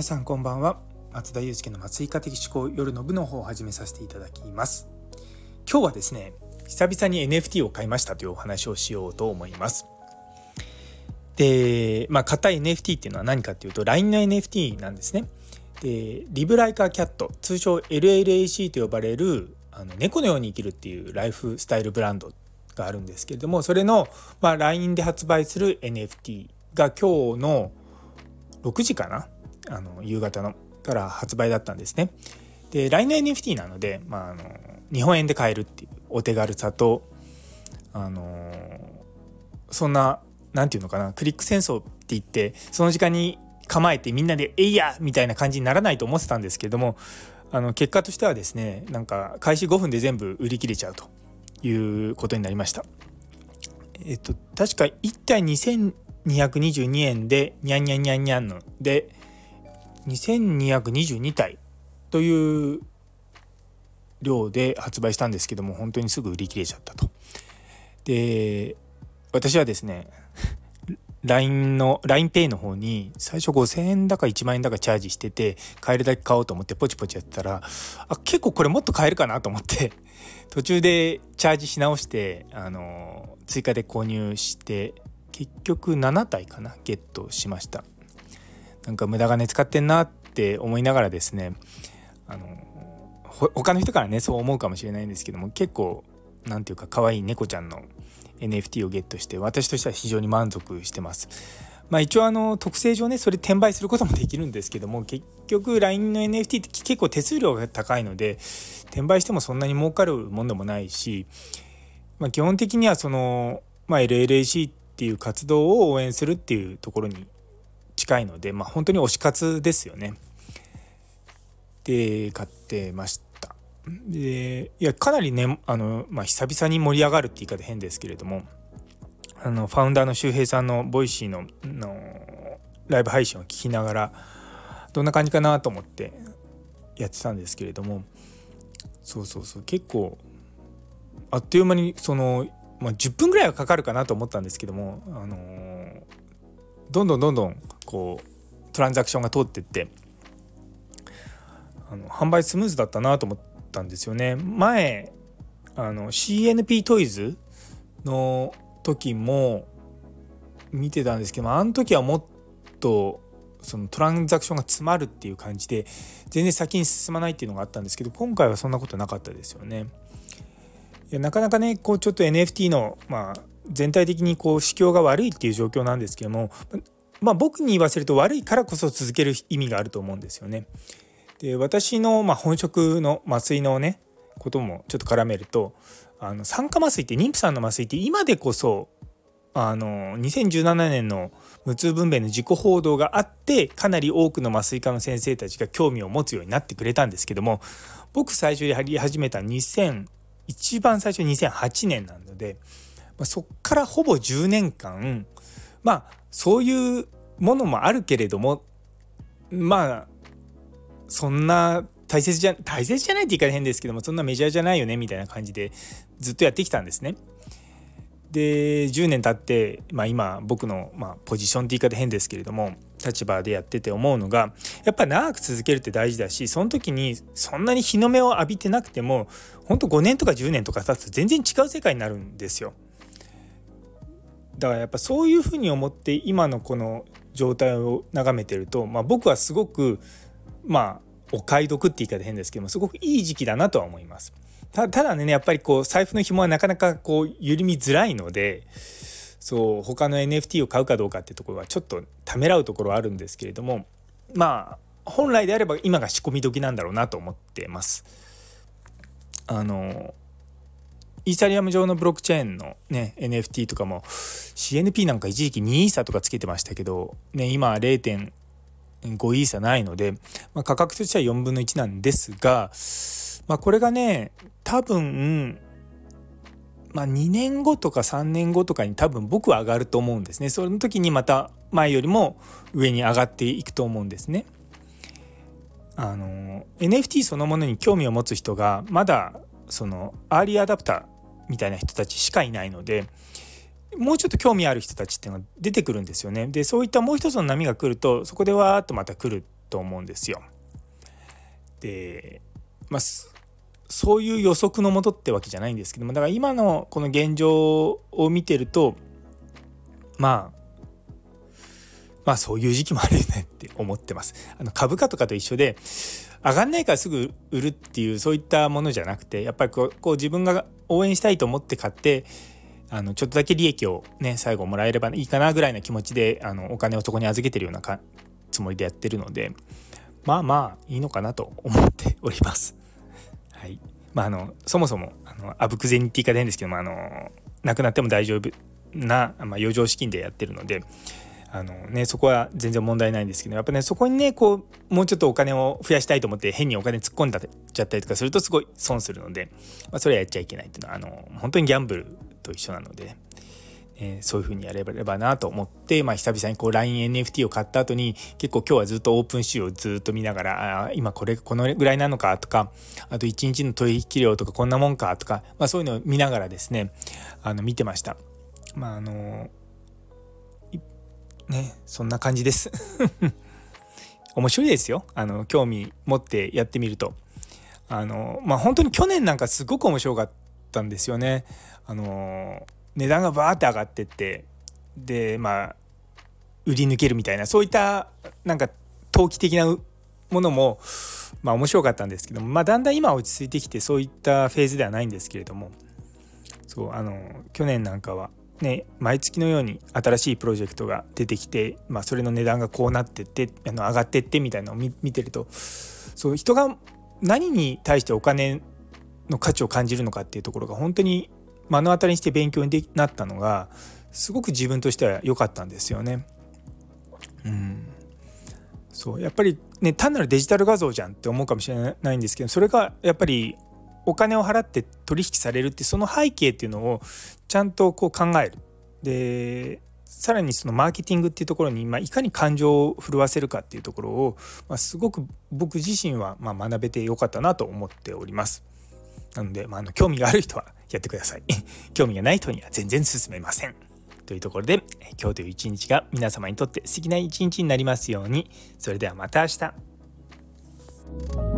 皆さんこんばんは。松田祐介の松井家的思考夜の部の方を始めさせていただきます。今日はですね久々に NFT を買いましたというお話をしようと思います。でまあ買った NFT っていうのは何かっていうと LINE の NFT なんですね。でリブライカーキャット通称 LLAC と呼ばれるあの猫のように生きるっていうライフスタイルブランドがあるんですけれどもそれの、まあ、LINE で発売する NFT が今日の6時かな？あの夕方のから発売だったんですね。で LINE の NFT なので、まあ、あの日本円で買えるっていうお手軽さとあのそんな何て言うのかなクリック戦争って言ってその時間に構えてみんなで「えいや!」みたいな感じにならないと思ってたんですけどもあの結果としてはですねなんか開始5分で全部売り切れちゃうということになりました。えっと確か1体2222円でニャンニャンニャンニャンので2222体という量で発売したんですけども本当にすぐ売り切れちゃったと。で私はですね LINE の LINEPay の方に最初5000円だか1万円だかチャージしてて買えるだけ買おうと思ってポチポチやってたらあ結構これもっと買えるかなと思って 途中でチャージし直してあの追加で購入して結局7体かなゲットしましたなんか無駄金使ってんなって思いながらですねあの他の人からねそう思うかもしれないんですけども結構何て言うか可愛い猫ちゃんの NFT をゲットして私としては非常に満足してます。まあ、一応あの特性上ねそれ転売することもできるんですけども結局 LINE の NFT って結構手数料が高いので転売してもそんなに儲かるもんでもないし、まあ、基本的にはその、まあ、LLAC っていう活動を応援するっていうところに近いので、まあ、本当に推し活ですよね。で買ってました。でいやかなりねあの、まあ、久々に盛り上がるって言い方変ですけれどもあのファウンダーの周平さんの Voicy ののライブ配信を聞きながらどんな感じかなと思ってやってたんですけれどもそうそうそう結構あっという間にその、まあ、10分ぐらいはかかるかなと思ったんですけども、あの、どんどんどんどんこうトランザクションが通ってってあの販売スムーズだったなと思ったんですよね。前あの CNP トイズの時も見てたんですけどあの時はもっとそのトランザクションが詰まるっていう感じで全然先に進まないっていうのがあったんですけど今回はそんなことなかったですよね。いやなかなかねこうちょっと NFT の、まあ、全体的にこう市況が悪いっていう状況なんですけども、まあ、僕に言わせると悪いからこそ続ける意味があると思うんですよね。で私のま本職の麻酔のねこともちょっと絡めるとあの酸化麻酔って妊婦さんの麻酔って今でこそあの2017年の無痛分娩の自己報道があってかなり多くの麻酔科の先生たちが興味を持つようになってくれたんですけども僕最初やり始めた2000一番最初2008年なので、まあ、そっからほぼ10年間まあそういうものもあるけれどもまあそんな大切じゃ大切じゃないって言い方変ですけどもそんなメジャーじゃないよねみたいな感じでずっとやってきたんですね。で10年経って、まあ、今僕の、まあ、ポジションって言い方変ですけれども立場でやってて思うのがやっぱ長く続けるって大事だしその時にそんなに日の目を浴びてなくても本当5年とか10年とか経つと全然違う世界になるんですよ。だからやっぱそういうふうに思って今のこの状態を眺めてると、まあ、僕はすごくまあお買い得って言い方変ですけどもすごくいい時期だなとは思います。ただねやっぱりこう財布の紐はなかなかこう緩みづらいのでそう他の NFT を買うかどうかってところはちょっとためらうところはあるんですけれどもまあ本来であれば今が仕込み時なんだろうなと思ってます。あのイーサリアム上のブロックチェーンのね NFT とかも CNP なんか一時期2イーサとかつけてましたけど、ね、今0.5イーサないので、まあ、価格としては4分の1なんですが、まあ、これがね多分まあ、2年後とか3年後とかに多分僕は上がると思うんですね。その時にまた前よりも上に上がっていくと思うんですね。あの NFT そのものに興味を持つ人がまだそのアーリーアダプターみたいな人たちしかいないのでもうちょっと興味ある人たちっていうのが出てくるんですよね。でそういったもう一つの波が来るとそこでわーっとまた来ると思うんですよ。でまあそういう予測のもとってわけじゃないんですけどもだから今のこの現状を見てるとまあまあそういう時期もあるよねって思ってます。あの株価とかと一緒で上がんないからすぐ売るっていうそういったものじゃなくてやっぱりこうこう自分が応援したいと思って買ってあのちょっとだけ利益をね最後もらえればいいかなぐらいな気持ちであのお金をそこに預けてるようなかつもりでやってるのでまあまあいいのかなと思っております。はいまあ、あのそもそもあのあぶく銭って言い方変ですけどもあのなくなっても大丈夫な、まあ、余剰資金でやってるのであのね、そこは全然問題ないんですけどやっぱねそこにねこうもうちょっとお金を増やしたいと思って変にお金突っ込んだちゃったりとかするとすごい損するので、まあ、それはやっちゃいけないっていうのはあの本当にギャンブルと一緒なので、えー、そういう風にやればなと思って、まあ、久々にこう LINENFT を買った後に結構今日はずっとオープン仕様をずっと見ながらあ今これこのぐらいなのかとかあと1日の取引量とかこんなもんかとか、まあ、そういうのを見ながらですねあの見てました。まああのねそんな感じです。面白いですよ。あの興味持ってやってみると。あのまあ本当に去年なんかすごく面白かったんですよね。あの値段がバーって上がってって。でまあ売り抜けるみたいな。そういったなんか投機的なものもまあ面白かったんですけども、まあ、だんだん今落ち着いてきてそういったフェーズではないんですけれども。そうあの去年なんかはね、毎月のように新しいプロジェクトが出てきて、まあ、それの値段がこうなってってあの上がってってみたいなのを見てるとそう人が何に対してお金の価値を感じるのかっていうところが本当に目の当たりにして勉強になったのがすごく自分としては良かったんですよね。うん、そうやっぱりね単なるデジタル画像じゃんって思うかもしれないんですけどそれがやっぱりお金を払って取引されるってその背景っていうのをちゃんとこう考える。でさらにそのマーケティングっていうところに、まあ、いかに感情を震わせるかっていうところを、まあ、すごく僕自身はま学べてよかったなと思っております。なので、まあ、あの興味がある人はやってください。興味がない人には全然進めません。というところで今日という一日が皆様にとって素敵な一日になりますように。それではまた明日。